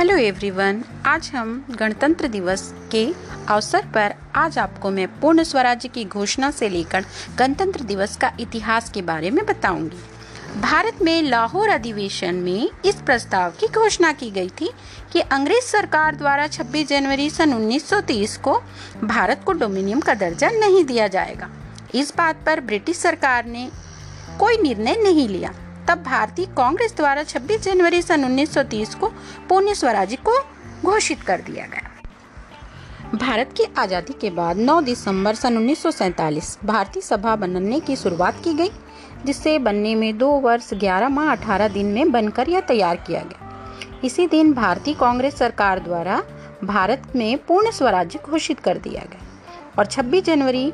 Hello everyone, आज हम गणतंत्र दिवस के अवसर पर आज आपको मैं पूर्ण स्वराज्य की घोषणा से लेकर गणतंत्र दिवस का इतिहास के बारे में बताऊँगी। भारत में लाहौर अधिवेशन में इस प्रस्ताव की घोषणा की गई थी कि अंग्रेज़ सरकार द्वारा 26 जनवरी सन 1930 को भारत को डोमिनियम का दर्जा नहीं दिया जाएगा। इस बात पर ब्रिटिश सरकार ने कोई निर्णय नहीं लिया। तब भारतीय कांग्रेस द्वारा 26 जनवरी सन 1930 को पूर्ण स्वराज्य को घोषित कर दिया गया। भारत की आज़ादी के बाद 9 दिसंबर सन उन्नीस भारतीय सभा बनने की शुरुआत की गई जिससे बनने में दो वर्ष 11 माह 18 दिन में बनकर यह तैयार किया गया। इसी दिन भारतीय कांग्रेस सरकार द्वारा भारत में पूर्ण स्वराज्य घोषित कर दिया गया और 26 जनवरी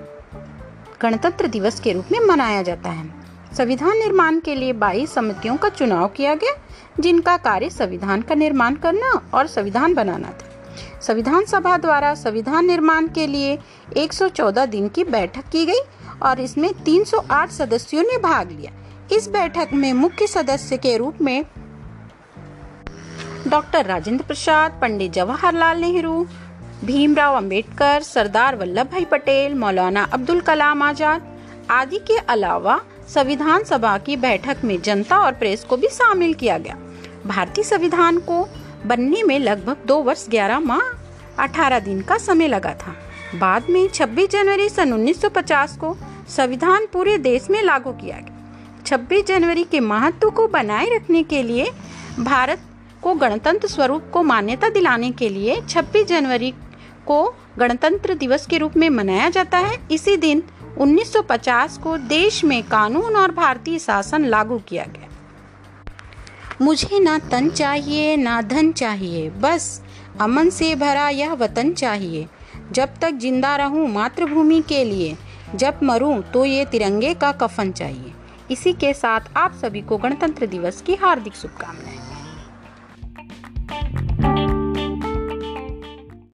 गणतंत्र दिवस के रूप में मनाया जाता है। संविधान निर्माण के लिए बाईस समितियों का चुनाव किया गया, जिनका कार्य संविधान का निर्माण करना और संविधान बनाना था। संविधान सभा द्वारा संविधान निर्माण के लिए 114 दिन की बैठक की गई और इसमें 308 सदस्यों ने भाग लिया। इस बैठक में मुख्य सदस्य के रूप में डॉक्टर राजेंद्र प्रसाद, पंडित जवाहरलाल नेहरू, भीमराव अंबेडकर, सरदार वल्लभ भाई पटेल, मौलाना अब्दुल कलाम आज़ाद आदि के अलावा संविधान सभा की बैठक में जनता और प्रेस को भी शामिल किया गया। भारतीय संविधान को बनने में लगभग दो वर्ष ग्यारह माह, अठारह दिन का समय लगा था। बाद में 26 जनवरी सन 1950 को संविधान पूरे देश में लागू किया गया। 26 जनवरी के महत्व को बनाए रखने के लिए, भारत को गणतंत्र स्वरूप को मान्यता दिलाने के लिए 26 जनवरी को गणतंत्र दिवस के रूप में मनाया जाता है। इसी दिन 1950 को देश में कानून और भारतीय शासन लागू किया गया। मुझे ना तन चाहिए, ना धन चाहिए, बस अमन से भरा यह वतन चाहिए। जब तक ज़िंदा रहूँ मातृभूमि के लिए, जब मरूं तो ये तिरंगे का कफन चाहिए। इसी के साथ आप सभी को गणतंत्र दिवस की हार्दिक शुभकामनाएँ।